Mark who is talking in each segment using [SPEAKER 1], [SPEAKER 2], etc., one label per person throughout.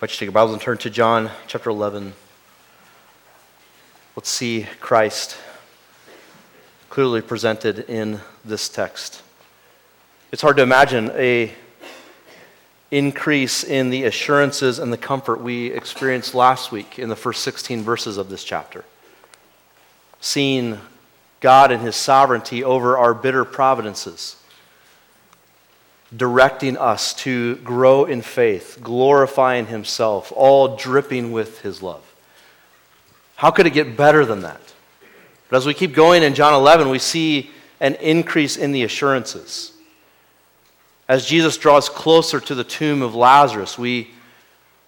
[SPEAKER 1] Don't you take your Bibles and turn to John chapter 11. Let's see Christ clearly presented in this text. It's hard to imagine a increase in the assurances and the comfort we experienced last week in the first 16 verses of this chapter. Seeing God and his sovereignty over our bitter providences directing us to grow in faith, glorifying Himself, all dripping with His love. How could it get better than that? But as we keep going in John 11, we see an increase in the assurances. As Jesus draws closer to the tomb of Lazarus, we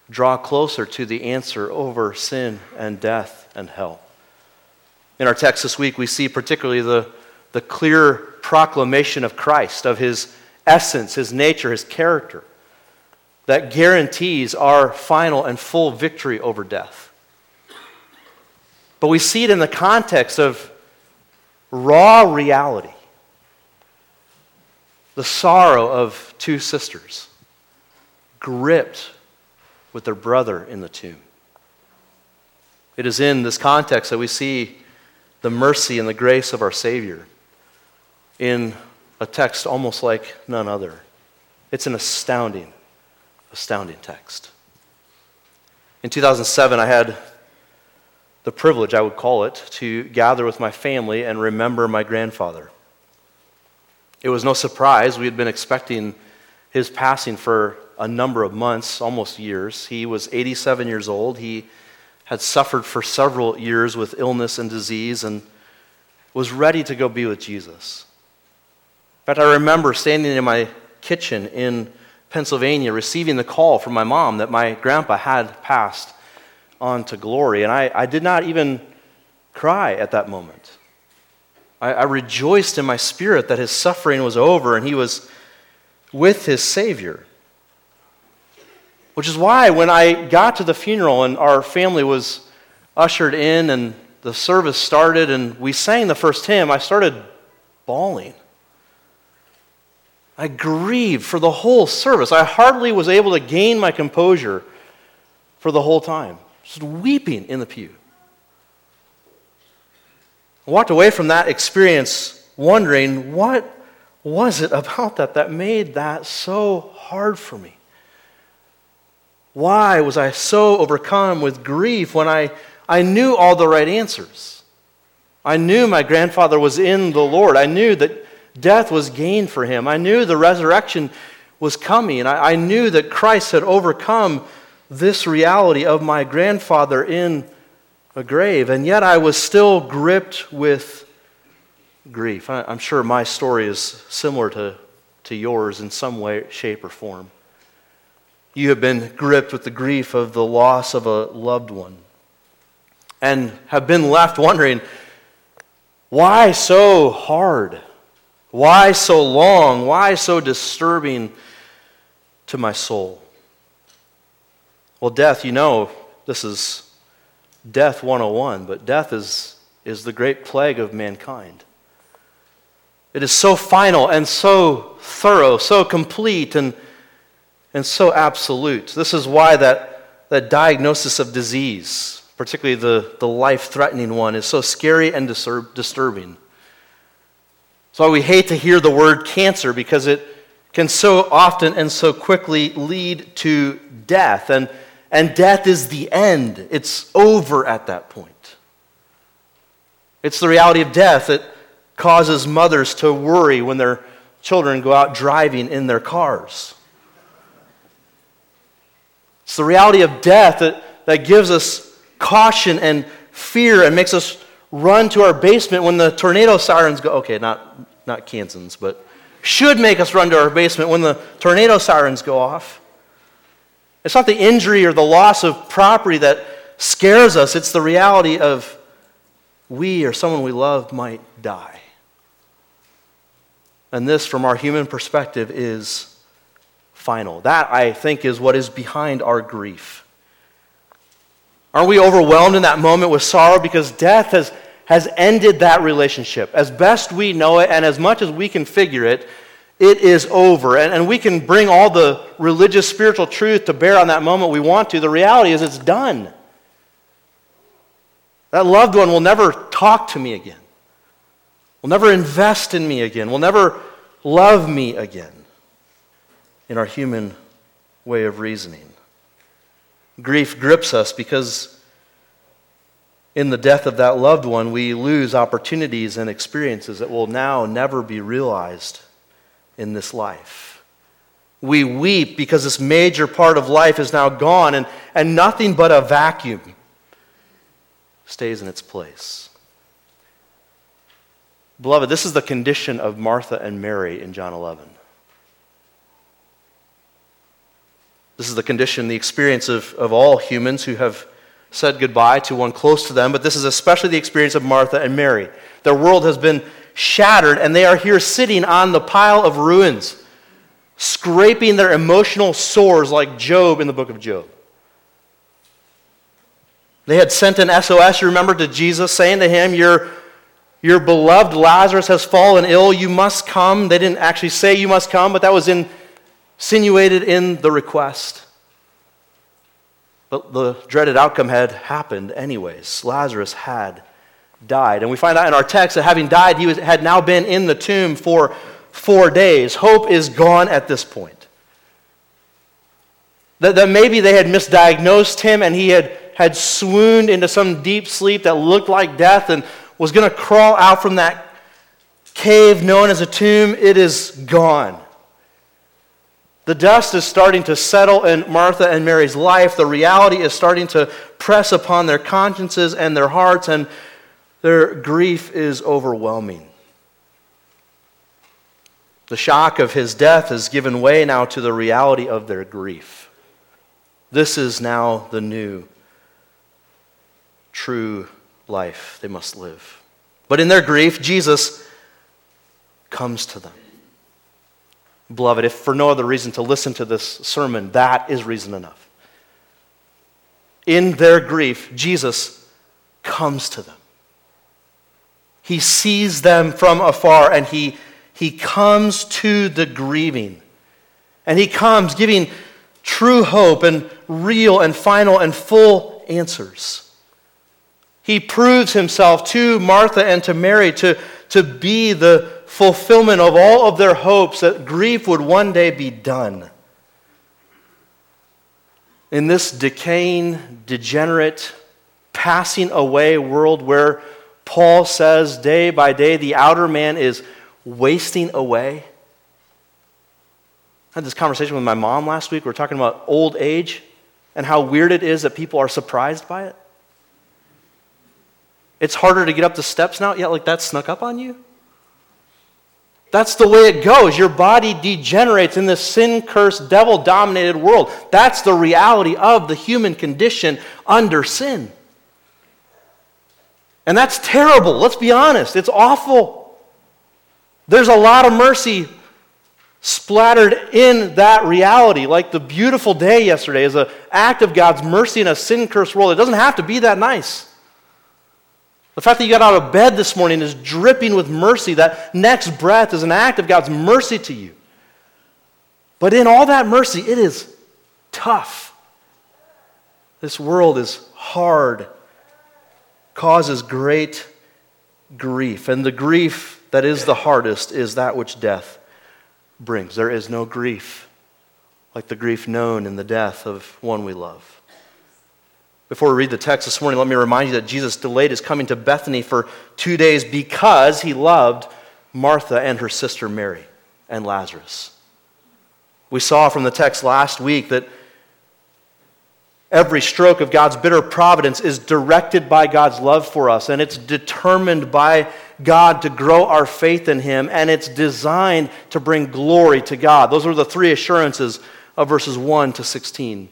[SPEAKER 1] draw closer to the answer over sin and death and hell. In our text this week, we see particularly the, the clear proclamation of Christ, of his essence, his nature, his character that guarantees our final and full victory over death. But we see it in the context of raw reality the sorrow of two sisters gripped with their brother in the tomb. It is in this context that we see the mercy and the grace of our Savior in a text almost like none other. It's an astounding, astounding text. In 2007, I had the privilege, I would call it, to gather with my family and remember my grandfather. It was no surprise. We had been expecting his passing for a number of months, almost years. He was 87 years old. He had suffered for several years with illness and disease and was ready to go be with Jesus. Fact, I remember standing in my kitchen in Pennsylvania receiving the call from my mom that my grandpa had passed on to glory. And I, I did not even cry at that moment. I, I rejoiced in my spirit that his suffering was over and he was with his Savior. Which is why when I got to the funeral and our family was ushered in and the service started and we sang the first hymn, I started bawling. I grieved for the whole service. I hardly was able to gain my composure for the whole time, just weeping in the pew. I walked away from that experience wondering what was it about that that made that so hard for me? Why was I so overcome with grief when I, I knew all the right answers? I knew my grandfather was in the Lord. I knew that Death was gain for him. I knew the resurrection was coming. I, I knew that Christ had overcome this reality of my grandfather in a grave. And yet I was still gripped with grief. I, I'm sure my story is similar to, to yours in some way, shape, or form. You have been gripped with the grief of the loss of a loved one and have been left wondering why so hard? Why so long? Why so disturbing to my soul? Well, death, you know, this is death 101, but death is, is the great plague of mankind. It is so final and so thorough, so complete, and, and so absolute. This is why that, that diagnosis of disease, particularly the, the life threatening one, is so scary and disturb, disturbing. So we hate to hear the word cancer because it can so often and so quickly lead to death. And, and death is the end, it's over at that point. It's the reality of death that causes mothers to worry when their children go out driving in their cars. It's the reality of death that, that gives us caution and fear and makes us run to our basement when the tornado sirens go. Okay, not, not Kansans, but should make us run to our basement when the tornado sirens go off. It's not the injury or the loss of property that scares us, it's the reality of we or someone we love might die. And this, from our human perspective, is final. That, I think, is what is behind our grief. Aren't we overwhelmed in that moment with sorrow because death has has ended that relationship. As best we know it, and as much as we can figure it, It is over. And, and we can bring all the religious, spiritual truth to bear on that moment we want to. The reality is it's done. That loved one will never talk to me again, will never invest in me again, will never love me again in our human way of reasoning. Grief grips us because in the death of that loved one, we lose opportunities and experiences that will now never be realized in this life. We weep because this major part of life is now gone and, and nothing but a vacuum stays in its place. Beloved, this is the condition of Martha and Mary in John 11. This is the condition, the experience of, of all humans who have said goodbye to one close to them, but this is especially the experience of Martha and Mary. Their world has been shattered, and they are here sitting on the pile of ruins, scraping their emotional sores like Job in the book of Job. They had sent an SOS, you remember, to Jesus, saying to him, Your, your beloved Lazarus has fallen ill. You must come. They didn't actually say you must come, but that was insinuated in the request. But the dreaded outcome had happened anyways. Lazarus had died. And we find out in our text that having died, he was, had now been in the tomb for four days. Hope is gone at this point. That, that maybe they had misdiagnosed him and he had had swooned into some deep sleep that looked like death and was going to crawl out from that cave known as a tomb, it is gone. The dust is starting to settle in Martha and Mary's life. The reality is starting to press upon their consciences and their hearts, and their grief is overwhelming. The shock of his death has given way now to the reality of their grief. This is now the new true life they must live. But in their grief, Jesus comes to them. Beloved, if for no other reason to listen to this sermon, that is reason enough. In their grief, Jesus comes to them. He sees them from afar and he, he comes to the grieving. And he comes giving true hope and real and final and full answers. He proves himself to Martha and to Mary to, to be the fulfillment of all of their hopes that grief would one day be done. In this decaying, degenerate, passing away world where Paul says day by day the outer man is wasting away. I had this conversation with my mom last week. We were talking about old age and how weird it is that people are surprised by it. It's harder to get up the steps now. Yeah, like that snuck up on you? That's the way it goes. Your body degenerates in this sin cursed, devil dominated world. That's the reality of the human condition under sin. And that's terrible. Let's be honest. It's awful. There's a lot of mercy splattered in that reality. Like the beautiful day yesterday is an act of God's mercy in a sin cursed world. It doesn't have to be that nice. The fact that you got out of bed this morning is dripping with mercy. That next breath is an act of God's mercy to you. But in all that mercy, it is tough. This world is hard, causes great grief. And the grief that is the hardest is that which death brings. There is no grief like the grief known in the death of one we love. Before we read the text this morning, let me remind you that Jesus delayed his coming to Bethany for two days because he loved Martha and her sister Mary and Lazarus. We saw from the text last week that every stroke of God's bitter providence is directed by God's love for us, and it's determined by God to grow our faith in Him, and it's designed to bring glory to God. Those were the three assurances of verses 1 to 16.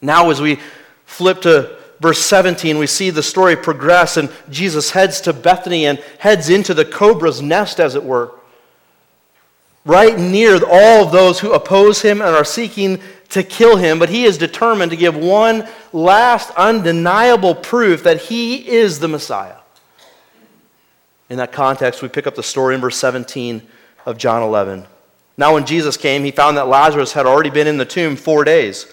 [SPEAKER 1] Now, as we flip to verse 17, we see the story progress, and Jesus heads to Bethany and heads into the cobra's nest, as it were. Right near all of those who oppose him and are seeking to kill him, but he is determined to give one last undeniable proof that he is the Messiah. In that context, we pick up the story in verse 17 of John 11. Now, when Jesus came, he found that Lazarus had already been in the tomb four days.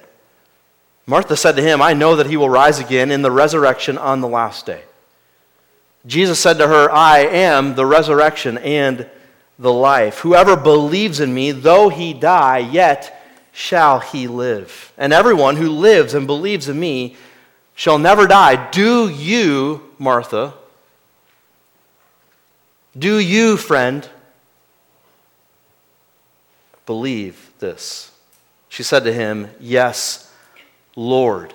[SPEAKER 1] Martha said to him, I know that he will rise again in the resurrection on the last day. Jesus said to her, I am the resurrection and the life. Whoever believes in me, though he die, yet shall he live. And everyone who lives and believes in me shall never die. Do you, Martha, do you, friend, believe this? She said to him, Yes, Lord.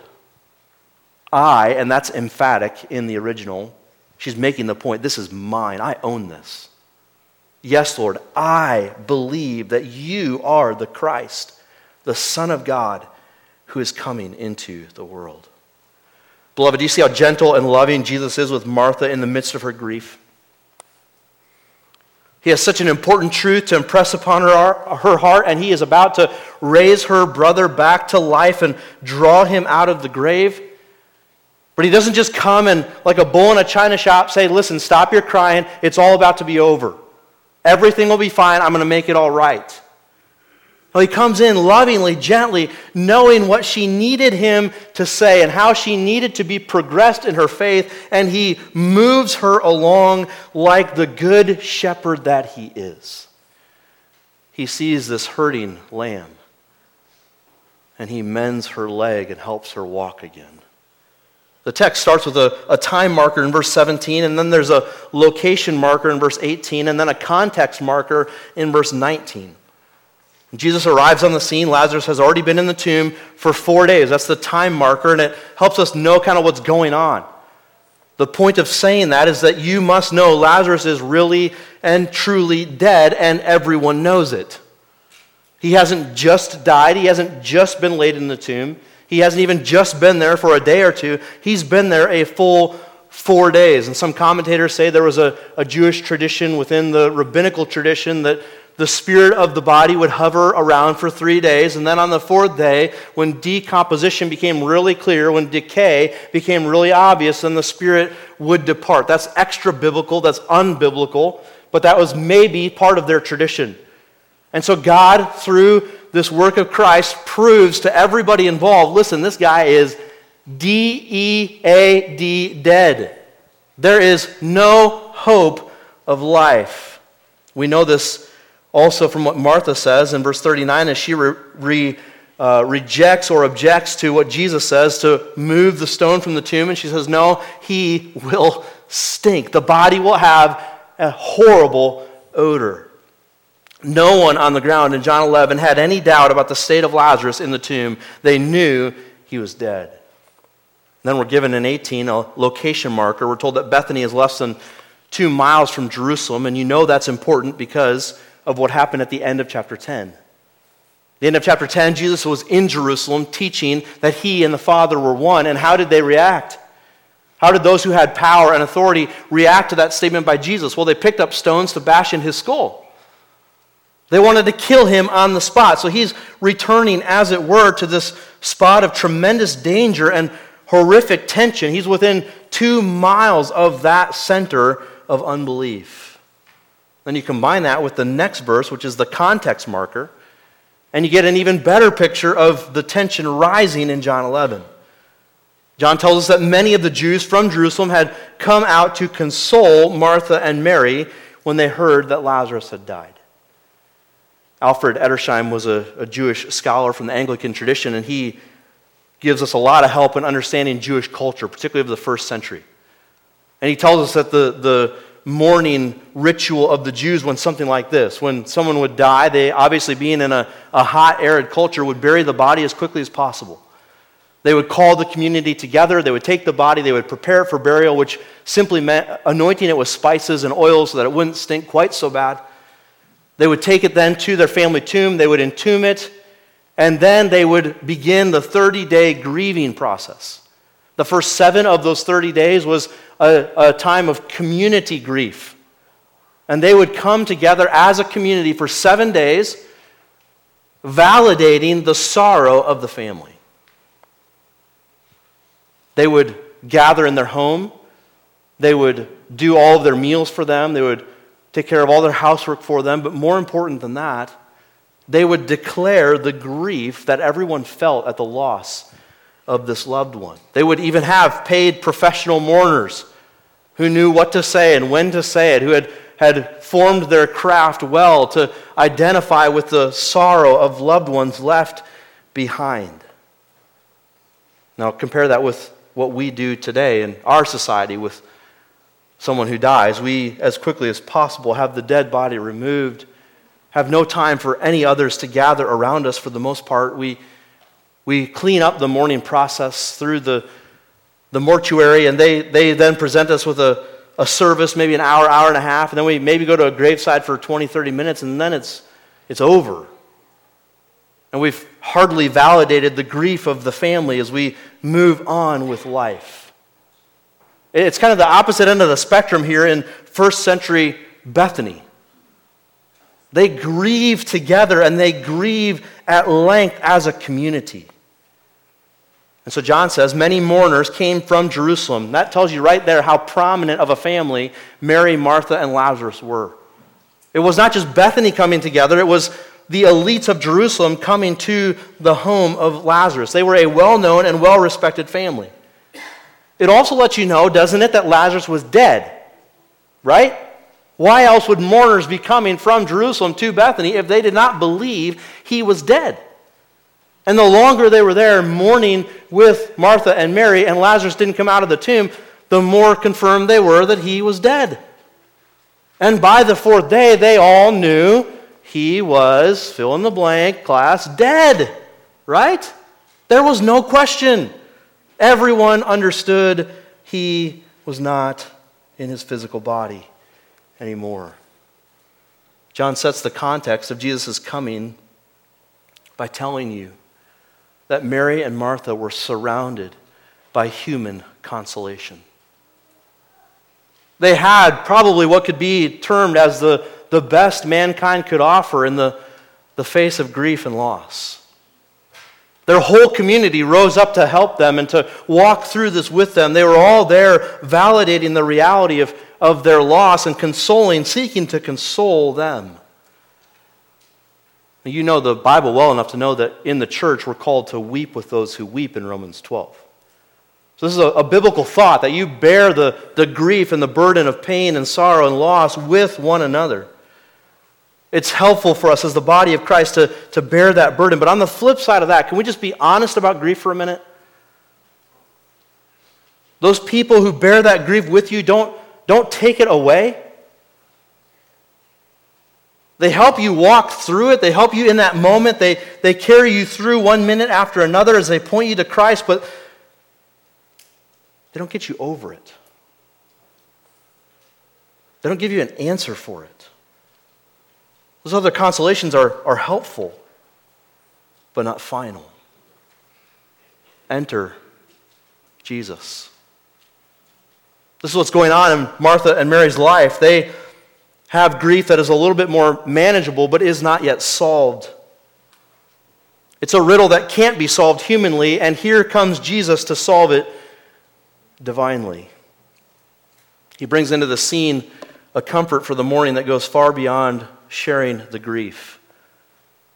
[SPEAKER 1] I, and that's emphatic in the original, she's making the point this is mine. I own this. Yes, Lord, I believe that you are the Christ, the Son of God, who is coming into the world. Beloved, do you see how gentle and loving Jesus is with Martha in the midst of her grief? He has such an important truth to impress upon her, her heart, and he is about to raise her brother back to life and draw him out of the grave. But he doesn't just come and, like a bull in a china shop, say, Listen, stop your crying. It's all about to be over. Everything will be fine. I'm going to make it all right. Well, he comes in lovingly, gently, knowing what she needed him to say and how she needed to be progressed in her faith, and he moves her along like the good shepherd that he is. He sees this hurting lamb, and he mends her leg and helps her walk again. The text starts with a, a, time marker in verse 17, and then there's a location marker in verse 18, and then a context marker in verse 19. Jesus arrives on the scene. Lazarus has already been in the tomb for four days. That's the time marker, and it helps us know kind of what's going on. The point of saying that is that you must know Lazarus is really and truly dead, and everyone knows it. He hasn't just died, he hasn't just been laid in the tomb, he hasn't even just been there for a day or two. He's been there a full four days. And some commentators say there was a, a Jewish tradition within the rabbinical tradition that the spirit of the body would hover around for three days. And then on the fourth day, when decomposition became really clear, when decay became really obvious, then the spirit would depart. That's extra biblical, that's unbiblical, but that was maybe part of their tradition. And so God, through this work of Christ, proves to everybody involved listen, this guy is D E A D dead. There is no hope of life. We know this also from what Martha says in verse 39 as she re, re, uh, rejects or objects to what Jesus says to move the stone from the tomb. And she says, No, he will stink. The body will have a horrible odor. No one on the ground in John 11 had any doubt about the state of Lazarus in the tomb. They knew he was dead. then we're given in 18 a location marker. We're told that Bethany is less than two miles from Jerusalem, and you know that's important because of what happened at the end of chapter 10. the end of chapter 10, Jesus was in Jerusalem teaching that he and the Father were one. And how did they react? How did those who had power and authority react to that statement by Jesus? Well, they picked up stones to bash in his skull. They wanted to kill him on the spot. So he's returning, as it were, to this spot of tremendous danger and horrific tension. He's within two miles of that center of unbelief. Then you combine that with the next verse, which is the context marker, and you get an even better picture of the tension rising in John 11. John tells us that many of the Jews from Jerusalem had come out to console Martha and Mary when they heard that Lazarus had died. Alfred Edersheim was a, a, Jewish scholar from the Anglican tradition, and he gives us a lot of help in understanding Jewish culture, particularly of the first century. And he tells us that the, the mourning ritual of the Jews when something like this. When someone would die, they obviously, being in a, a hot, arid culture, would bury the body as quickly as possible. They would call the community together. They would take the body, they would prepare it for burial, which simply meant anointing it with spices and oils so that it wouldn't stink quite so bad. They would take it then to their family tomb, they would entomb it, and then they would begin the 30 day grieving process. The first seven of those 30 days was a, a, time of community grief. And they would come together as a community for seven days, validating the sorrow of the family. They would gather in their home, they would do all of their meals for them, they would take care of all their housework for them, but more important than that, they would declare the grief that everyone felt at the loss of this loved one. They would even have paid professional mourners who knew what to say and when to say it, who had, had formed their craft well to identify with the sorrow of loved ones left behind. Now, compare that with what we do today in our society with someone who dies. We, as quickly as possible, have the dead body removed, have no time for any others to gather around us for the most part. We, we clean up the mourning process through the, the mortuary, and they, they then present us with a, a service, maybe an hour, hour and a half, and then we maybe go to a graveside for 20, 30 minutes, and then it's, it's over. And we've hardly validated the grief of the family as we move on with life. It's kind of the opposite end of the spectrum here in first century Bethany. They grieve together and they grieve at length as a community. And so John says many mourners came from Jerusalem. That tells you right there how prominent of a family Mary, Martha, and Lazarus were. It was not just Bethany coming together, it was the elites of Jerusalem coming to the home of Lazarus. They were a well known and well respected family. It also lets you know, doesn't it, that Lazarus was dead, right? Why else would mourners be coming from Jerusalem to Bethany if they did not believe he was dead? And the longer they were there mourning with Martha and Mary, and Lazarus didn't come out of the tomb, the more confirmed they were that he was dead. And by the fourth day, they all knew he was, fill in the blank, class, dead, right? There was no question. Everyone understood he was not in his physical body anymore. John sets the context of Jesus' coming by telling you that Mary and Martha were surrounded by human consolation. They had probably what could be termed as the, the best mankind could offer in the, the face of grief and loss. Their whole community rose up to help them and to walk through this with them. They were all there validating the reality of, of their loss and consoling, seeking to console them. You know the Bible well enough to know that in the church we're called to weep with those who weep in Romans 12. So, this is a, a, biblical thought that you bear the, the grief and the burden of pain and sorrow and loss with one another. It's helpful for us as the body of Christ to, to bear that burden. But on the flip side of that, can we just be honest about grief for a minute? Those people who bear that grief with you don't, don't take it away. They help you walk through it. They help you in that moment. They, they carry you through one minute after another as they point you to Christ, but they don't get you over it. They don't give you an answer for it. Those other consolations are, are helpful, but not final. Enter Jesus. This is what's going on in Martha and Mary's life. They have grief that is a little bit more manageable, but is not yet solved. It's a riddle that can't be solved humanly, and here comes Jesus to solve it divinely. He brings into the scene a comfort for the mourning that goes far beyond sharing the grief.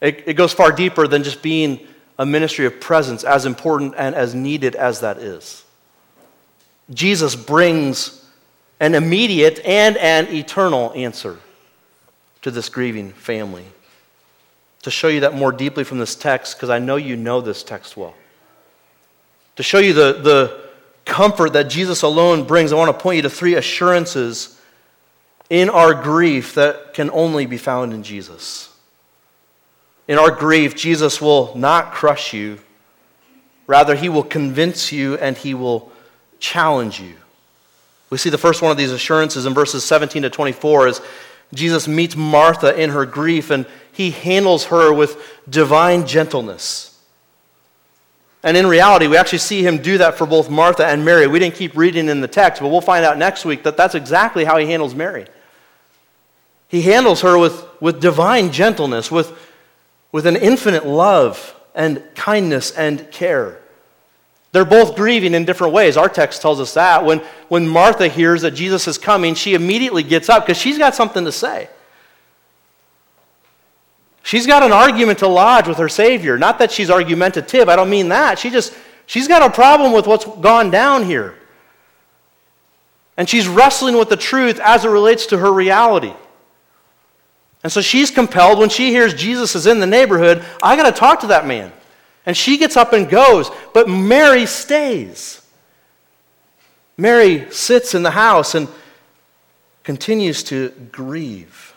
[SPEAKER 1] It, it goes far deeper than just being a ministry of presence, as important and as needed as that is. Jesus brings an immediate and an eternal answer to this grieving family. To show you that more deeply from this text, because I know you know this text well. To show you the, the comfort that Jesus alone brings, I want to point you to three assurances in our grief that can only be found in Jesus. In our grief, Jesus will not crush you. Rather, he will convince you and he will challenge you. We see the first one of these assurances in verses 17 to 24 as Jesus meets Martha in her grief and he handles her with divine gentleness. And in reality, we actually see him do that for both Martha and Mary. We didn't keep reading in the text, but we'll find out next week that that's exactly how he handles Mary. He handles her with, with divine gentleness, with, with an infinite love and kindness and care. They're both grieving in different ways. Our text tells us that. When, when Martha hears that Jesus is coming, she immediately gets up because she's got something to say. She's got an argument to lodge with her Savior. Not that she's argumentative, I don't mean that. She just, she's got a problem with what's gone down here. And she's wrestling with the truth as it relates to her reality. And so she's compelled when she hears Jesus is in the neighborhood, I got to talk to that man. And she gets up and goes, but Mary stays. Mary sits in the house and continues to grieve.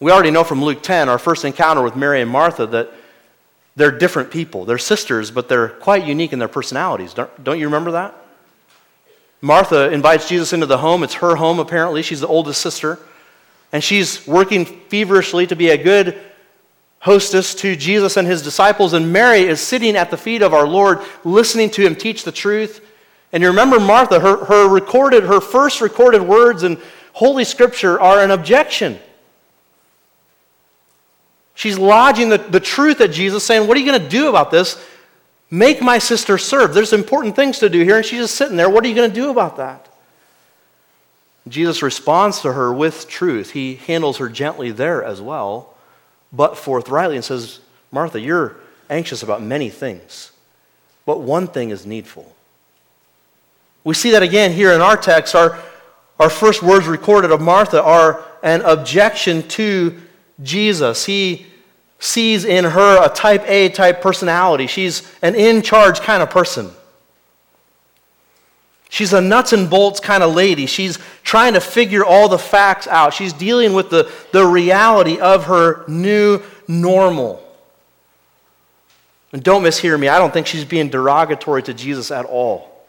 [SPEAKER 1] We already know from Luke 10, our first encounter with Mary and Martha, that they're different people. They're sisters, but they're quite unique in their personalities. Don't, don't you remember that? Martha invites Jesus into the home. It's her home, apparently. She's the oldest sister. And she's working feverishly to be a good hostess to Jesus and his disciples, and Mary is sitting at the feet of our Lord, listening to him teach the truth. And you remember Martha, her, her recorded, her first recorded words in Holy Scripture are an objection. She's lodging the, the truth at Jesus, saying, What are you going to do about this? Make my sister serve. There's important things to do here, and she's just sitting there. What are you going to do about that? Jesus responds to her with truth. He handles her gently there as well but forthrightly and says, Martha, you're anxious about many things, but one thing is needful. We see that again here in our text. Our, our first words recorded of Martha are an objection to Jesus. He sees in her a type A type personality. She's an in charge kind of person. She's a nuts and bolts kind of lady. She's trying to figure all the facts out. She's dealing with the, the reality of her new normal. And don't mishear me, I don't think she's being derogatory to Jesus at all.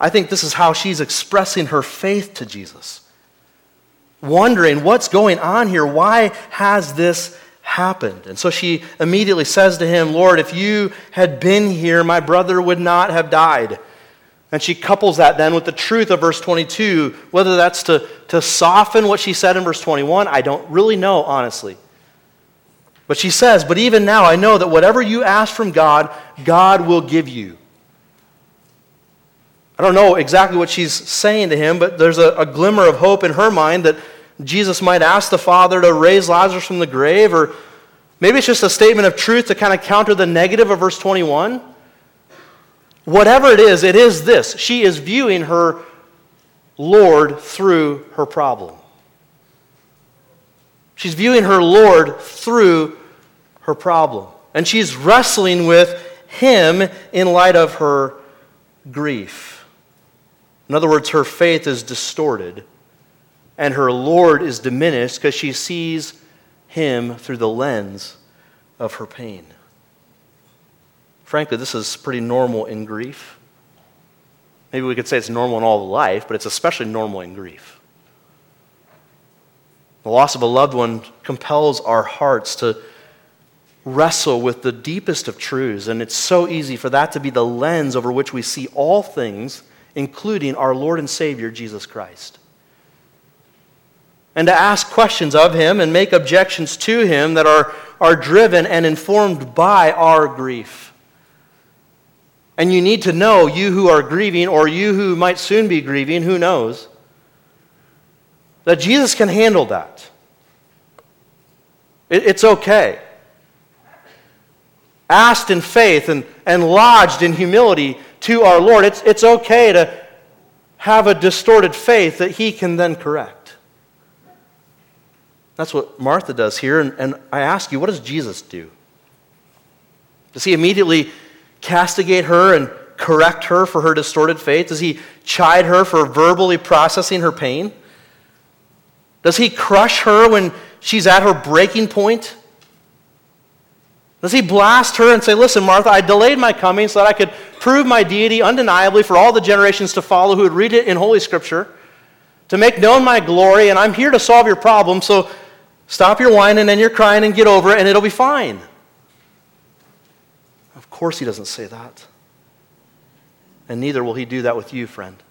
[SPEAKER 1] I think this is how she's expressing her faith to Jesus. Wondering what's going on here? Why has this happened? And so she immediately says to him, Lord, if you had been here, my brother would not have died. And she couples that then with the truth of verse 22. Whether that's to, to soften what she said in verse 21, I don't really know, honestly. But she says, But even now I know that whatever you ask from God, God will give you. I don't know exactly what she's saying to him, but there's a, a glimmer of hope in her mind that Jesus might ask the Father to raise Lazarus from the grave, or maybe it's just a statement of truth to kind of counter the negative of verse 21. Whatever it is, it is this. She is viewing her Lord through her problem. She's viewing her Lord through her problem. And she's wrestling with him in light of her grief. In other words, her faith is distorted and her Lord is diminished because she sees him through the lens of her pain. Frankly, this is pretty normal in grief. Maybe we could say it's normal in all of life, but it's especially normal in grief. The loss of a loved one compels our hearts to wrestle with the deepest of truths, and it's so easy for that to be the lens over which we see all things, including our Lord and Savior, Jesus Christ. And to ask questions of Him and make objections to Him that are, are driven and informed by our grief. And you need to know, you who are grieving, or you who might soon be grieving, who knows, that Jesus can handle that. It, it's okay. Asked in faith and, and lodged in humility to our Lord, it's, it's okay to have a distorted faith that He can then correct. That's what Martha does here. And, and I ask you, what does Jesus do? Does He immediately castigate her and correct her for her distorted faith? Does he chide her for verbally processing her pain? Does he crush her when she's at her breaking point? Does he blast her and say, Listen, Martha, I delayed my coming so that I could prove my deity undeniably for all the generations to follow who would read it in Holy Scripture? to make known my glory, and I'm here to solve your problem, so stop your whining and your crying and get over it, and it'll be fine. Of course, he doesn't say that. And neither will he do that with you, friend.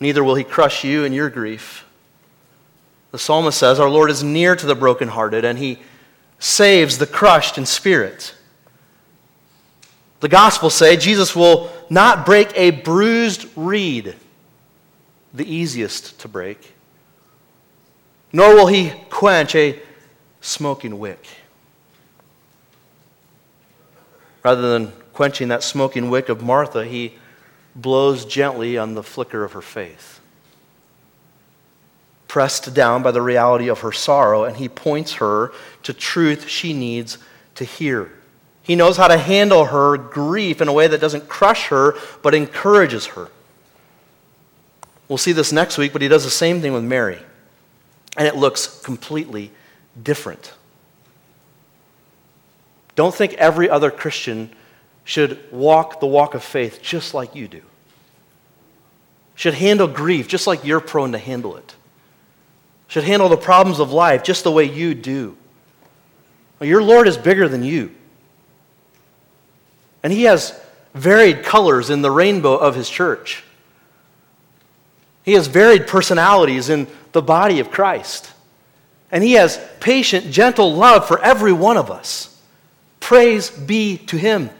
[SPEAKER 1] Neither will he crush you in your grief. The psalmist says, Our Lord is near to the brokenhearted, and he saves the crushed in spirit. The Gospels say Jesus will not break a bruised reed, the easiest to break, nor will he quench a smoking wick. Rather than quenching that smoking wick of Martha, he blows gently on the flicker of her faith. Pressed down by the reality of her sorrow, and he points her to truth she needs to hear. He knows how to handle her grief in a way that doesn't crush her, but encourages her. We'll see this next week, but he does the same thing with Mary. And it looks completely different. Don't think every other Christian should walk the walk of faith just like you do. Should handle grief just like you're prone to handle it. Should handle the problems of life just the way you do. Your Lord is bigger than you. And he has varied colors in the rainbow of his church. He has varied personalities in the body of Christ. And he has patient, gentle love for every one of us. Praise be to him.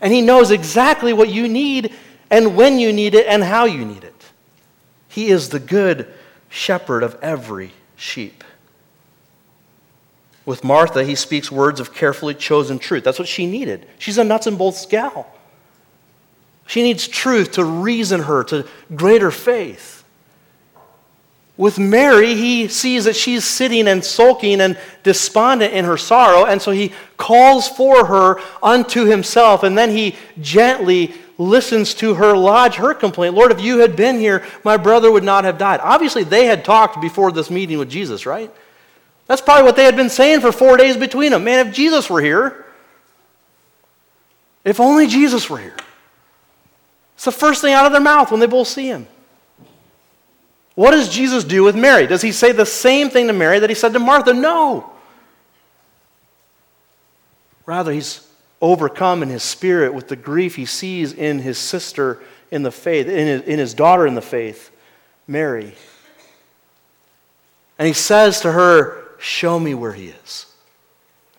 [SPEAKER 1] And he knows exactly what you need and when you need it and how you need it. He is the good shepherd of every sheep. With Martha, he speaks words of carefully chosen truth. That's what she needed. She's a nuts and bolts gal. She needs truth to reason her to greater faith. With Mary, he sees that she's sitting and sulking and despondent in her sorrow, and so he calls for her unto himself, and then he gently listens to her lodge her complaint. Lord, if you had been here, my brother would not have died. Obviously, they had talked before this meeting with Jesus, right? That's probably what they had been saying for four days between them. Man, if Jesus were here, if only Jesus were here. It's the first thing out of their mouth when they both see him. What does Jesus do with Mary? Does he say the same thing to Mary that he said to Martha? No. Rather, he's overcome in his spirit with the grief he sees in his sister in the faith, in his, in his daughter in the faith, Mary. And he says to her, Show me where he is.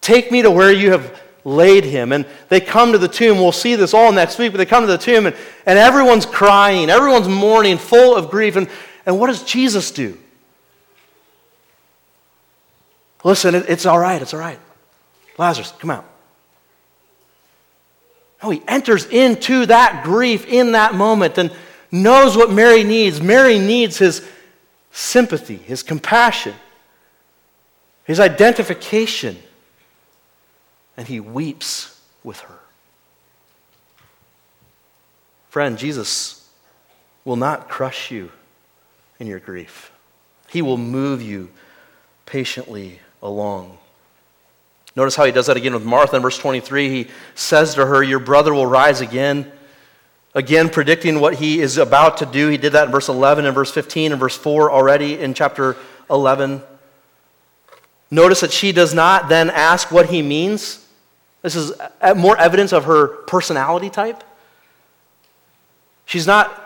[SPEAKER 1] Take me to where you have laid him. And they come to the tomb. We'll see this all next week, but they come to the tomb and, and everyone's crying, everyone's mourning, full of grief. And, and what does Jesus do? Listen, it, it's all right, it's all right. Lazarus, come out. No, he enters into that grief in that moment and knows what Mary needs. Mary needs his sympathy, his compassion his identification, and he weeps with her. Friend, Jesus will not crush you in your grief. He will move you patiently along. Notice how he does that again with Martha in verse 23. He says to her, Your brother will rise again. Again, predicting what he is about to do. He did that in verse 11 and verse 15 and verse 4 already in chapter 11. Notice that she does not then ask what he means. This is more evidence of her personality type. She's not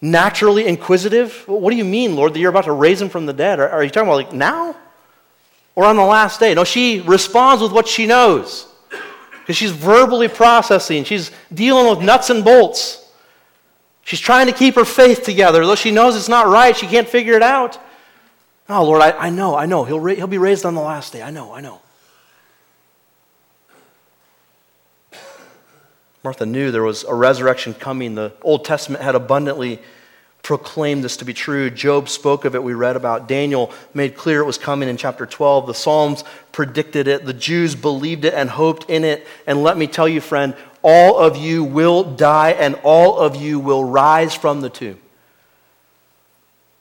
[SPEAKER 1] naturally inquisitive. What do you mean, Lord, that you're about to raise him from the dead? Are, you talking about like now? Or on the last day? No, she responds with what she knows. Because she's verbally processing, she's dealing with nuts and bolts. She's trying to keep her faith together. Though she knows it's not right, she can't figure it out. Oh, Lord, I, I know, I know. He'll, ra- he'll be raised on the last day. I know, I know. Martha knew there was a resurrection coming. The Old Testament had abundantly proclaimed this to be true. Job spoke of it, we read about. Daniel made clear it was coming in chapter 12. The Psalms predicted it. The Jews believed it and hoped in it. And let me tell you, friend, all of you will die and all of you will rise from the tomb.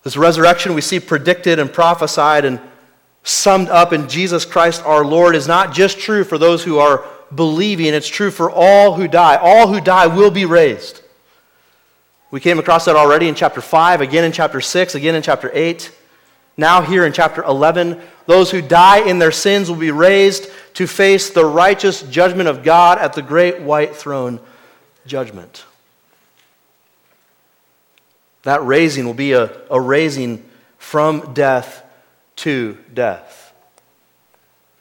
[SPEAKER 1] This resurrection we see predicted and prophesied and summed up in Jesus Christ our Lord is not just true for those who are believing, it's true for all who die. All who die will be raised. We came across that already in chapter 5, again in chapter 6, again in chapter 8. Now, here in chapter 11, those who die in their sins will be raised to face the righteous judgment of God at the great white throne judgment. That raising will be a, a raising from death to death.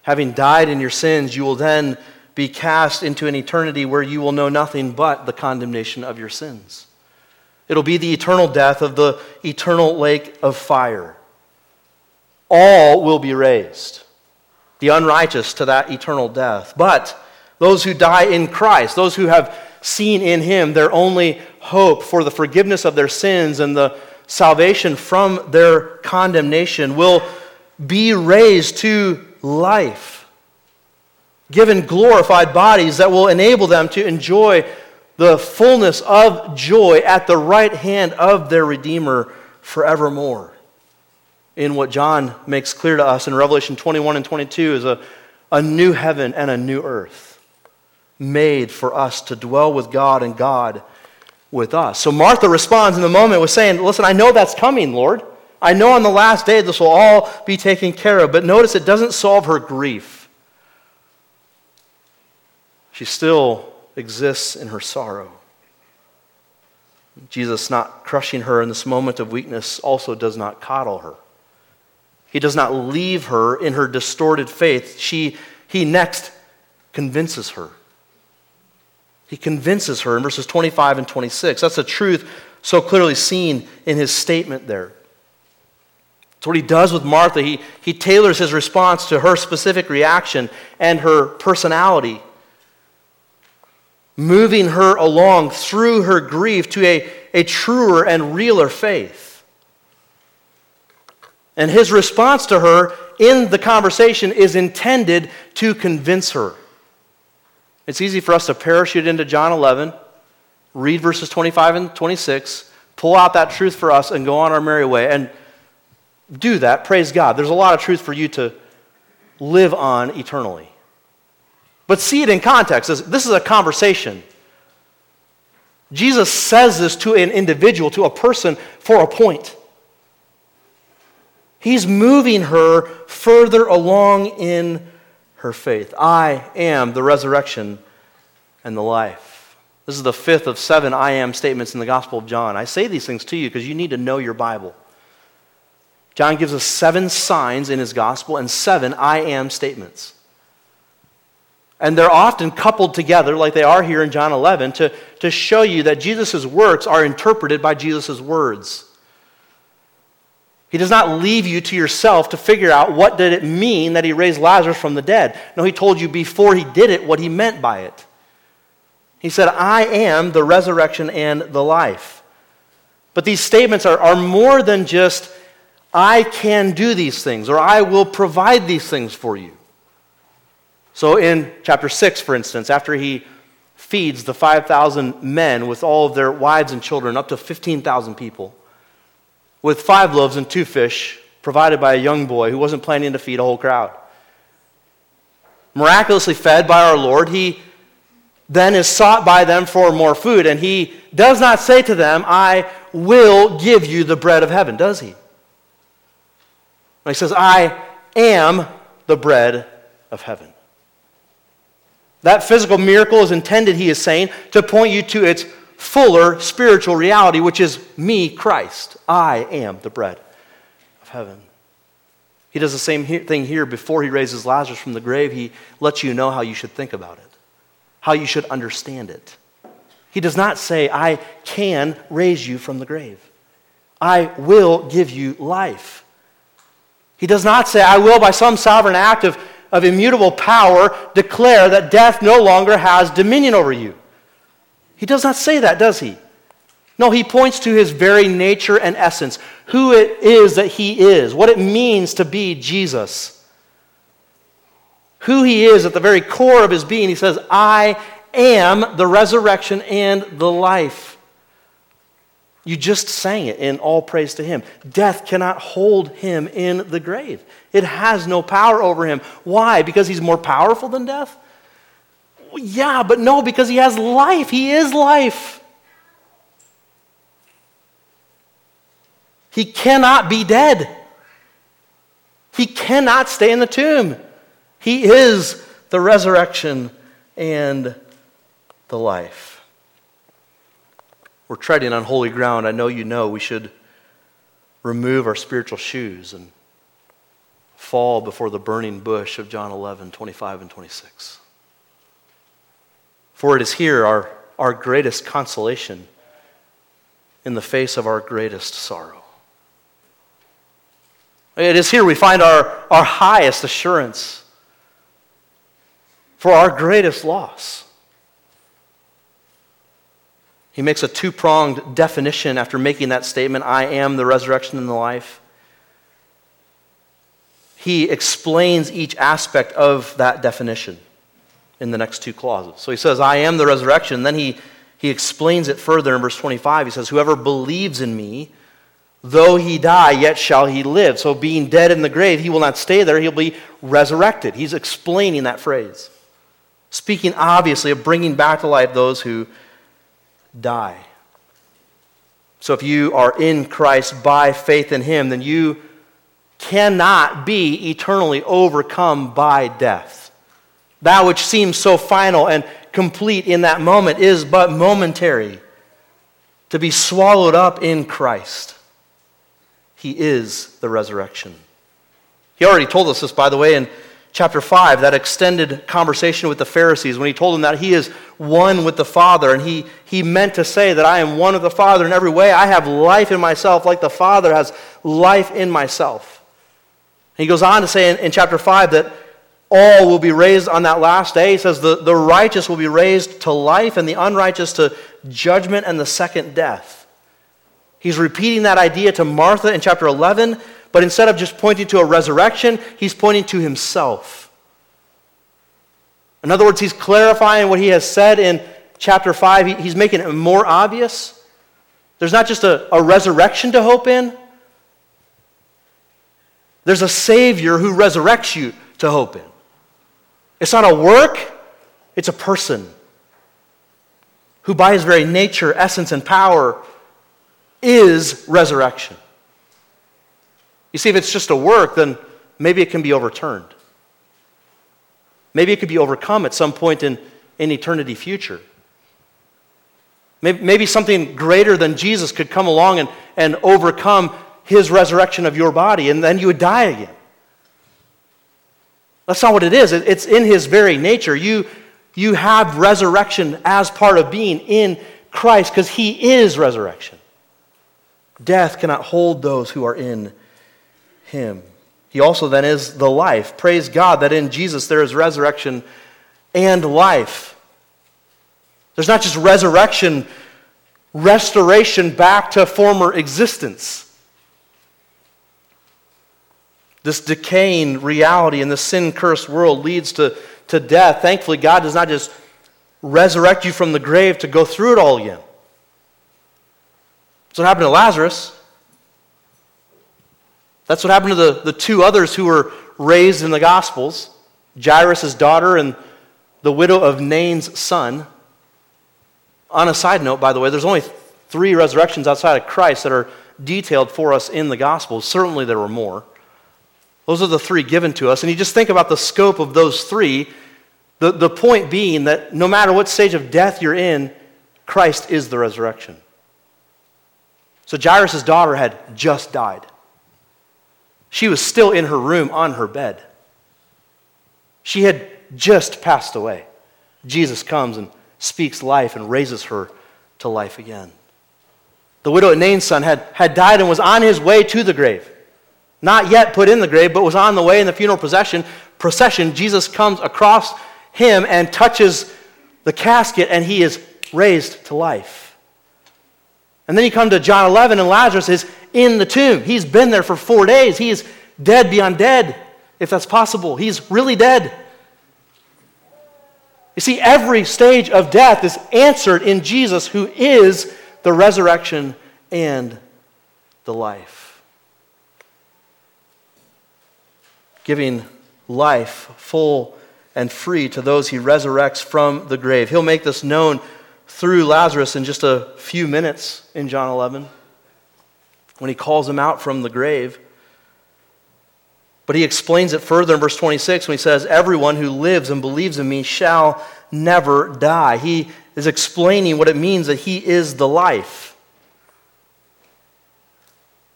[SPEAKER 1] Having died in your sins, you will then be cast into an eternity where you will know nothing but the condemnation of your sins. It'll be the eternal death of the eternal lake of fire. All will be raised, the unrighteous to that eternal death. But those who die in Christ, those who have seen in Him their only hope for the forgiveness of their sins and the salvation from their condemnation, will be raised to life, given glorified bodies that will enable them to enjoy the fullness of joy at the right hand of their Redeemer forevermore. In what John makes clear to us in Revelation 21 and 22 is a, a new heaven and a new earth made for us to dwell with God and God with us. So Martha responds in the moment with saying, Listen, I know that's coming, Lord. I know on the last day this will all be taken care of. But notice it doesn't solve her grief. She still exists in her sorrow. Jesus, not crushing her in this moment of weakness, also does not coddle her. He does not leave her in her distorted faith. She, he next convinces her. He convinces her in verses 25 and 26. That's a truth so clearly seen in his statement there. It's what he does with Martha. He, he tailors his response to her specific reaction and her personality moving her along through her grief to a, a truer and realer faith. And his response to her in the conversation is intended to convince her. It's easy for us to parachute into John 11, read verses 25 and 26, pull out that truth for us, and go on our merry way. And do that, praise God. There's a lot of truth for you to live on eternally. But see it in context. This is a conversation. Jesus says this to an individual, to a person, for a point. He's moving her further along in her faith. I am the resurrection and the life. This is the fifth of seven I am statements in the Gospel of John. I say these things to you because you need to know your Bible. John gives us seven signs in his Gospel and seven I am statements. And they're often coupled together, like they are here in John 11, to, to show you that Jesus' works are interpreted by Jesus' words. He does not leave you to yourself to figure out what did it mean that he raised Lazarus from the dead. No, he told you before he did it what he meant by it. He said, I am the resurrection and the life. But these statements are, are more than just, I can do these things, or I will provide these things for you. So, in chapter 6, for instance, after he feeds the 5,000 men with all of their wives and children, up to 15,000 people, with five loaves and two fish provided by a young boy who wasn't planning to feed a whole crowd. Miraculously fed by our Lord, he then is sought by them for more food, and he does not say to them, I will give you the bread of heaven, does he? He says, I am the bread of heaven. That physical miracle is intended, he is saying, to point you to its fuller spiritual reality, which is me, Christ. I am the bread of heaven. He does the same thing here before he raises Lazarus from the grave. He lets you know how you should think about it, how you should understand it. He does not say, I can raise you from the grave. I will give you life. He does not say, I will, by some sovereign act of of immutable power declare that death no longer has dominion over you. He does not say that, does he? No, he points to his very nature and essence, who it is that he is, what it means to be Jesus. Who he is at the very core of his being. He says, I am the resurrection and the life. You just sang it in all praise to him. Death cannot hold him in the grave. It has no power over him. Why? Because he's more powerful than death? Yeah, but no, because he has life. He is life. He cannot be dead. He cannot stay in the tomb. He is the resurrection and the life. We're treading on holy ground. I know you know we should remove our spiritual shoes and fall before the burning bush of John 11, 25, and 26. For it is here our, our greatest consolation in the face of our greatest sorrow. It is here we find our, our highest assurance for our greatest loss. He makes a two pronged definition after making that statement I am the resurrection and the life. He explains each aspect of that definition in the next two clauses. So he says, I am the resurrection. Then he, he explains it further in verse 25. He says, Whoever believes in me, though he die, yet shall he live. So being dead in the grave, he will not stay there, he'll be resurrected. He's explaining that phrase, speaking obviously of bringing back to life those who die. So if you are in Christ by faith in him, then you cannot be eternally overcome by death. That which seems so final and complete in that moment is but momentary to be swallowed up in Christ. He is the resurrection. He already told us this, by the way, in chapter 5, that extended conversation with the Pharisees when he told them that he is one with the Father. And he, he meant to say that I am one with the Father in every way. I have life in myself, like the Father has life in myself. He goes on to say in, in chapter 5 that all will be raised on that last day. He says the, the righteous will be raised to life and the unrighteous to judgment and the second death. He's repeating that idea to Martha in chapter 11, but instead of just pointing to a resurrection, he's pointing to himself. In other words, he's clarifying what he has said in chapter 5. He, he's making it more obvious. There's not just a, a resurrection to hope in, there's a Savior who resurrects you to hope in. It's not a work, it's a person who, by his very nature, essence, and power, is resurrection. You see, if it's just a work, then maybe it can be overturned. Maybe it could be overcome at some point in, in eternity future. Maybe, maybe something greater than Jesus could come along and, and overcome his resurrection of your body, and then you would die again. That's not what it is. It's in his very nature. You, you have resurrection as part of being in Christ because he is resurrection. Death cannot hold those who are in him. He also then is the life. Praise God that in Jesus there is resurrection and life. There's not just resurrection, restoration back to former existence. This decaying reality in the sin cursed world leads to, to death. Thankfully, God does not just resurrect you from the grave to go through it all again. That's what happened to Lazarus. That's what happened to the, the two others who were raised in the Gospels Jairus' daughter and the widow of Nain's son. On a side note, by the way, there's only three resurrections outside of Christ that are detailed for us in the Gospels. Certainly there were more. Those are the three given to us. And you just think about the scope of those three. The, the point being that no matter what stage of death you're in, Christ is the resurrection. So Jairus' daughter had just died. She was still in her room on her bed. She had just passed away. Jesus comes and speaks life and raises her to life again. The widow at Nain's son had, had died and was on his way to the grave not yet put in the grave, but was on the way in the funeral procession. Procession, Jesus comes across him and touches the casket, and he is raised to life. And then you come to John 11, and Lazarus is in the tomb. He's been there for four days. He is dead beyond dead, if that's possible. He's really dead. You see, every stage of death is answered in Jesus, who is the resurrection and the life. Giving life full and free to those he resurrects from the grave. He'll make this known through Lazarus in just a few minutes in John 11. when he calls him out from the grave. But he explains it further in verse 26 when he says, Everyone who lives and believes in me shall never die. He is explaining what it means that he is the life.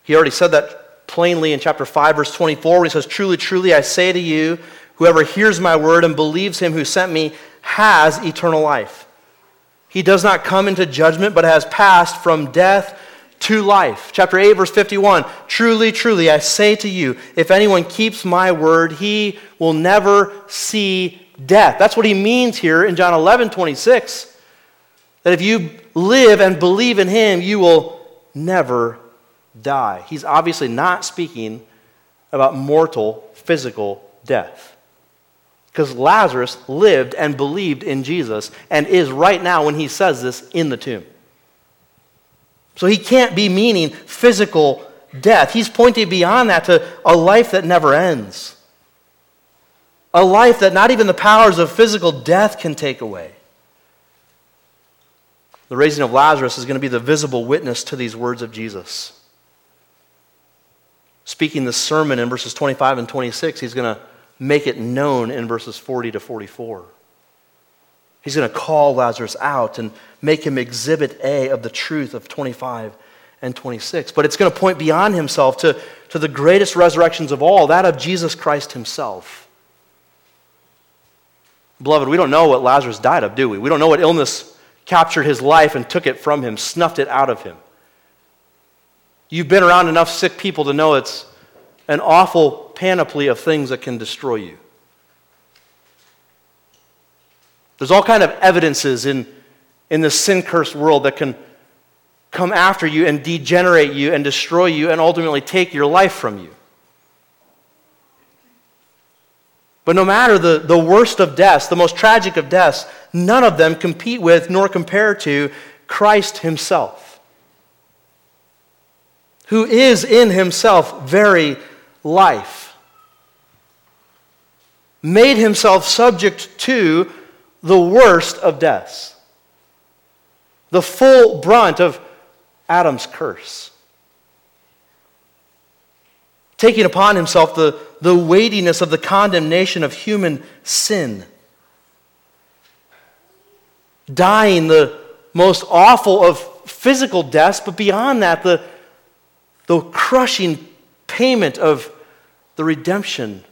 [SPEAKER 1] He already said that plainly in chapter 5, verse 24, where he says, Truly, truly, I say to you, whoever hears my word and believes him who sent me has eternal life. He does not come into judgment, but has passed from death to life. Chapter 8, verse 51 Truly, truly, I say to you, if anyone keeps my word, he will never see death. That's what he means here in John 11, 26. That if you live and believe in him, you will never die. He's obviously not speaking about mortal physical death. Because Lazarus lived and believed in Jesus and is right now, when he says this, in the tomb. So he can't be meaning physical death. He's pointing beyond that to a life that never ends. A life that not even the powers of physical death can take away. The raising of Lazarus is going to be the visible witness to these words of Jesus. Speaking the sermon in verses 25 and 26, he's going to make it known in verses 40 to 44. He's going to call Lazarus out and make him exhibit A of the truth of 25 and 26. But it's going to point beyond himself to, to the greatest resurrections of all, that of Jesus Christ himself. Beloved, we don't know what Lazarus died of, do we? We don't know what illness captured his life and took it from him, snuffed it out of him. You've been around enough sick people to know it's an awful panoply of things that can destroy you. There's all kind of evidences in, in this sin-cursed world that can come after you and degenerate you and destroy you and ultimately take your life from you. But no matter the, the worst of deaths, the most tragic of deaths, none of them compete with nor compare to Christ Himself, who is in Himself very life, made Himself subject to the worst of deaths, the full brunt of Adam's curse. Taking upon himself the, the weightiness of the condemnation of human sin. Dying the most awful of physical deaths, but beyond that, the, the crushing payment of the redemption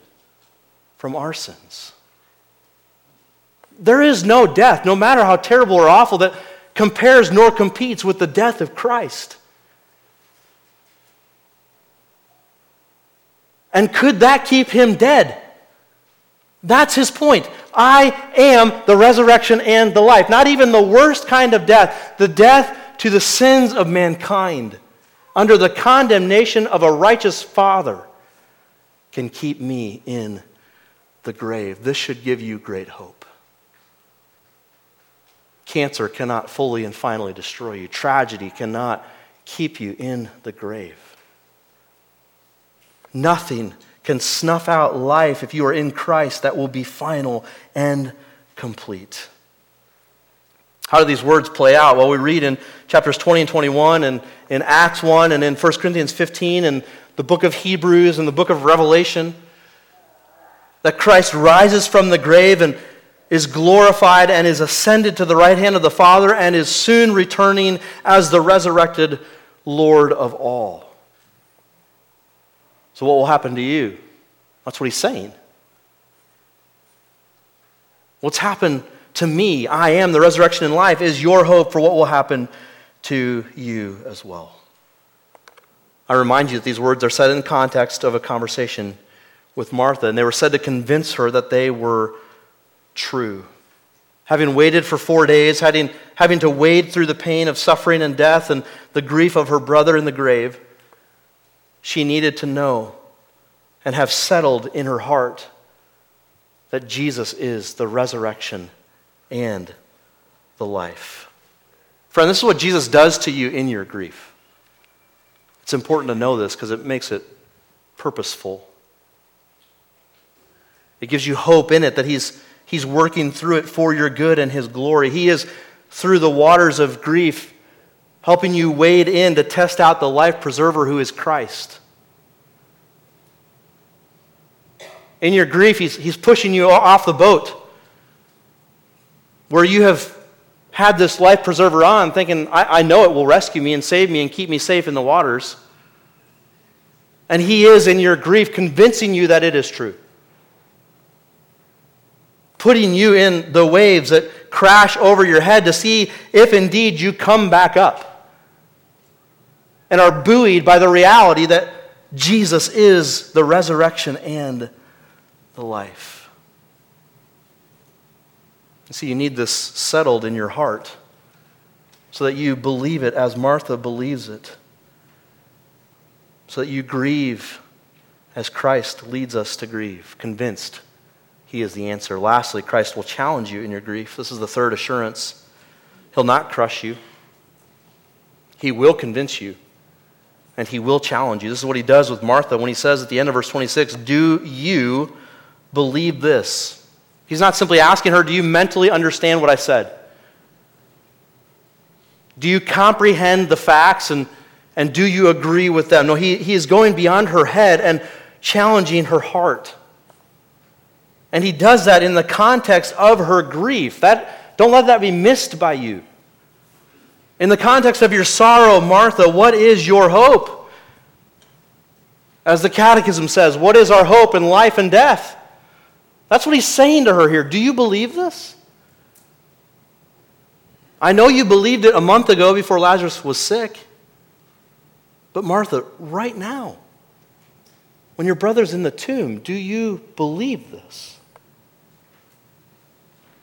[SPEAKER 1] from our sins. There is no death, no matter how terrible or awful, that compares nor competes with the death of Christ. And could that keep him dead? That's his point. I am the resurrection and the life. Not even the worst kind of death, the death to the sins of mankind, under the condemnation of a righteous Father, can keep me in the grave. This should give you great hope. Cancer cannot fully and finally destroy you. Tragedy cannot keep you in the grave. Nothing can snuff out life if you are in Christ that will be final and complete. How do these words play out? Well, we read in chapters 20 and 21 and in Acts 1 and in 1 Corinthians 15 and the book of Hebrews and the book of Revelation that Christ rises from the grave and is glorified and is ascended to the right hand of the Father and is soon returning as the resurrected Lord of all. So, what will happen to you? That's what he's saying. What's happened to me, I am the resurrection and life, is your hope for what will happen to you as well. I remind you that these words are said in context of a conversation with Martha, and they were said to convince her that they were true. Having waited for four days, having, having to wade through the pain of suffering and death and the grief of her brother in the grave, she needed to know and have settled in her heart that Jesus is the resurrection and the life. Friend, this is what Jesus does to you in your grief. It's important to know this because it makes it purposeful. It gives you hope in it that He's He's working through it for your good and His glory. He is, through the waters of grief, helping you wade in to test out the life preserver who is Christ. In your grief, he's, he's pushing you off the boat where you have had this life preserver on, thinking, I, I know it will rescue me and save me and keep me safe in the waters. And he is, in your grief, convincing you that it is true. Putting you in the waves that crash over your head to see if indeed you come back up. And are buoyed by the reality that Jesus is the resurrection and the life. See, you need this settled in your heart so that you believe it as Martha believes it, so that you grieve as Christ leads us to grieve, convinced he is the answer. Lastly, Christ will challenge you in your grief. This is the third assurance. He'll not crush you, he will convince you, and he will challenge you. This is what he does with Martha when he says at the end of verse 26 Do you believe this? He's not simply asking her, Do you mentally understand what I said? Do you comprehend the facts and, and do you agree with them? No, he, he is going beyond her head and challenging her heart. And he does that in the context of her grief. That, don't let that be missed by you. In the context of your sorrow, Martha, what is your hope? As the Catechism says, what is our hope in life and death? That's what he's saying to her here. Do you believe this? I know you believed it a month ago before Lazarus was sick. But Martha, right now, when your brother's in the tomb, do you believe this?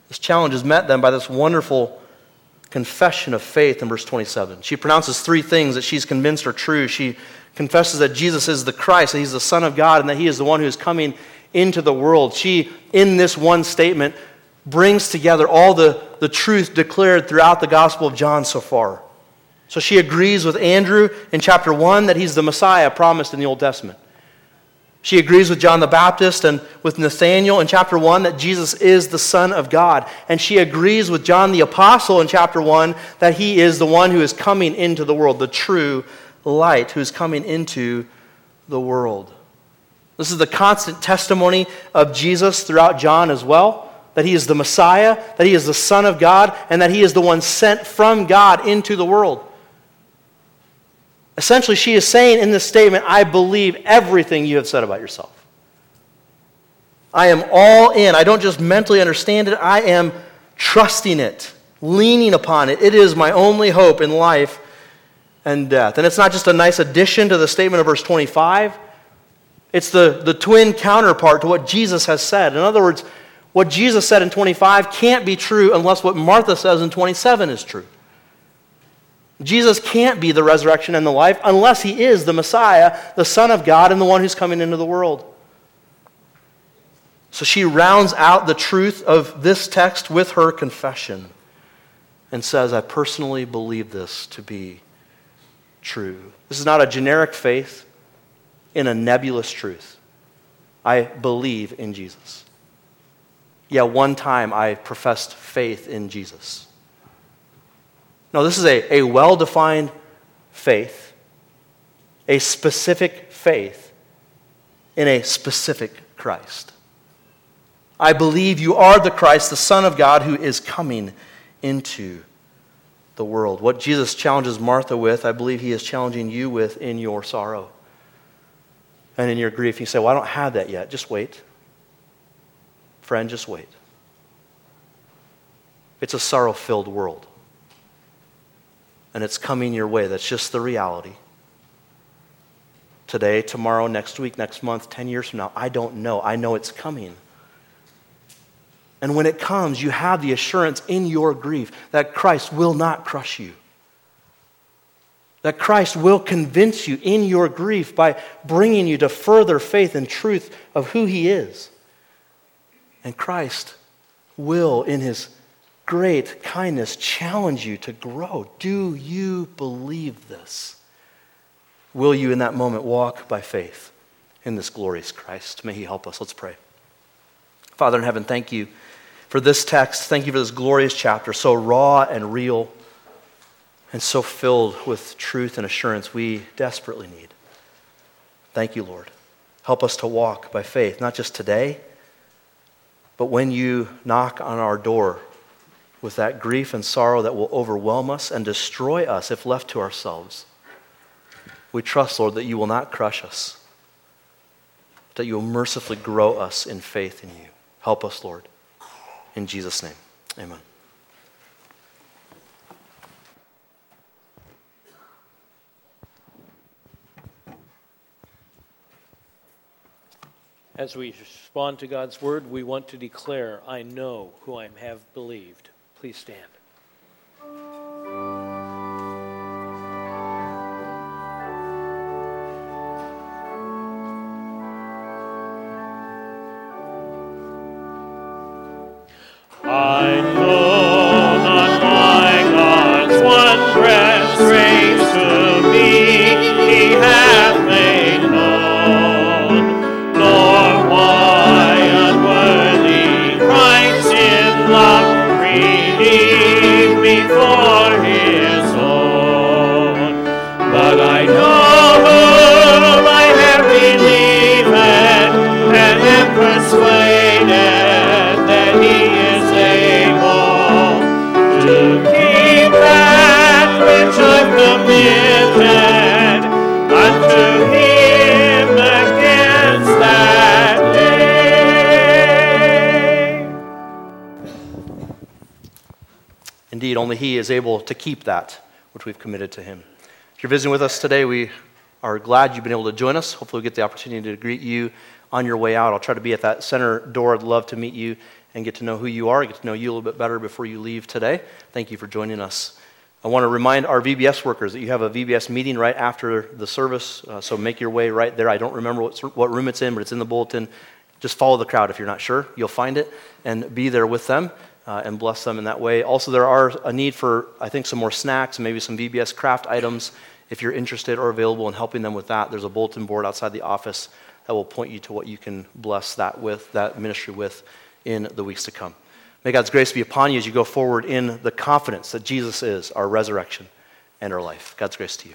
[SPEAKER 1] This challenge is met then by this wonderful confession of faith in verse 27. She pronounces three things that she's convinced are true. She confesses that Jesus is the Christ, that he's the Son of God, and that he is the one who is coming into the world. She, in this one statement, brings together all the, the truth declared throughout the Gospel of John so far. So she agrees with Andrew in chapter 1 that he's the Messiah promised in the Old Testament. She agrees with John the Baptist and with Nathanael in chapter 1 that Jesus is the Son of God. And she agrees with John the Apostle in chapter 1 that he is the one who is coming into the world, the true light who is coming into the world. This is the constant testimony of Jesus throughout John as well that he is the Messiah, that he is the Son of God, and that he is the one sent from God into the world. Essentially, she is saying in this statement, I believe everything you have said about yourself. I am all in. I don't just mentally understand it, I am trusting it, leaning upon it. It is my only hope in life and death. And it's not just a nice addition to the statement of verse 25. It's the, the twin counterpart to what Jesus has said. In other words, what Jesus said in 25 can't be true unless what Martha says in 27 is true. Jesus can't be the resurrection and the life unless he is the Messiah, the Son of God, and the one who's coming into the world. So she rounds out the truth of this text with her confession and says, I personally believe this to be true. This is not a generic faith in a nebulous truth. I believe in Jesus. Yeah, one time I professed faith in Jesus. No, this is a, a well defined faith, a specific faith in a specific Christ. I believe you are the Christ, the Son of God, who is coming into the world. What Jesus challenges Martha with, I believe he is challenging you with in your sorrow and in your grief, you say, Well, I don't have that yet. Just wait. Friend, just wait. It's a sorrow filled world. And it's coming your way. That's just the reality. Today, tomorrow, next week, next month, 10 years from now, I don't know. I know it's coming. And when it comes, you have the assurance in your grief that Christ will not crush you that Christ will convince you in your grief by bringing you to further faith and truth of who He is. And Christ will, in His great kindness, challenge you to grow. Do you believe this? Will you, in that moment, walk by faith in this glorious Christ? May He help us. Let's pray. Father in heaven, thank you for this text. Thank you for this glorious chapter, so raw and real and so filled with truth and assurance we desperately need. Thank you, Lord. Help us to walk by faith, not just today, but when you knock on our door with that grief and sorrow that will overwhelm us and destroy us if left to ourselves. We trust, Lord, that you will not crush us, that you will mercifully grow us in faith in you. Help us, Lord. In Jesus' name, amen.
[SPEAKER 2] As we respond to God's word, we want to declare, I know who I have believed. Please stand. I know
[SPEAKER 1] only He is able to keep that which we've committed to Him. If you're visiting with us today, we are glad you've been able to join us. Hopefully, we'll get the opportunity to greet you on your way out. I'll try to be at that center door. I'd love to meet you and get to know who you are, get to know you a little bit better before you leave today. Thank you for joining us. I want to remind our VBS workers that you have a VBS meeting right after the service, uh, so make your way right there. I don't remember what, what room it's in, but it's in the bulletin. Just follow the crowd if you're not sure. You'll find it and be there with them uh, and bless them in that way. Also, there are a need for, I think, some more snacks, maybe some VBS craft items. If you're interested or available in helping them with that, there's a bulletin board outside the office that will point you to what you can bless that with, that ministry with in the weeks to come. May God's grace be upon you as you go forward in the confidence that Jesus is our resurrection and our life. God's grace to you.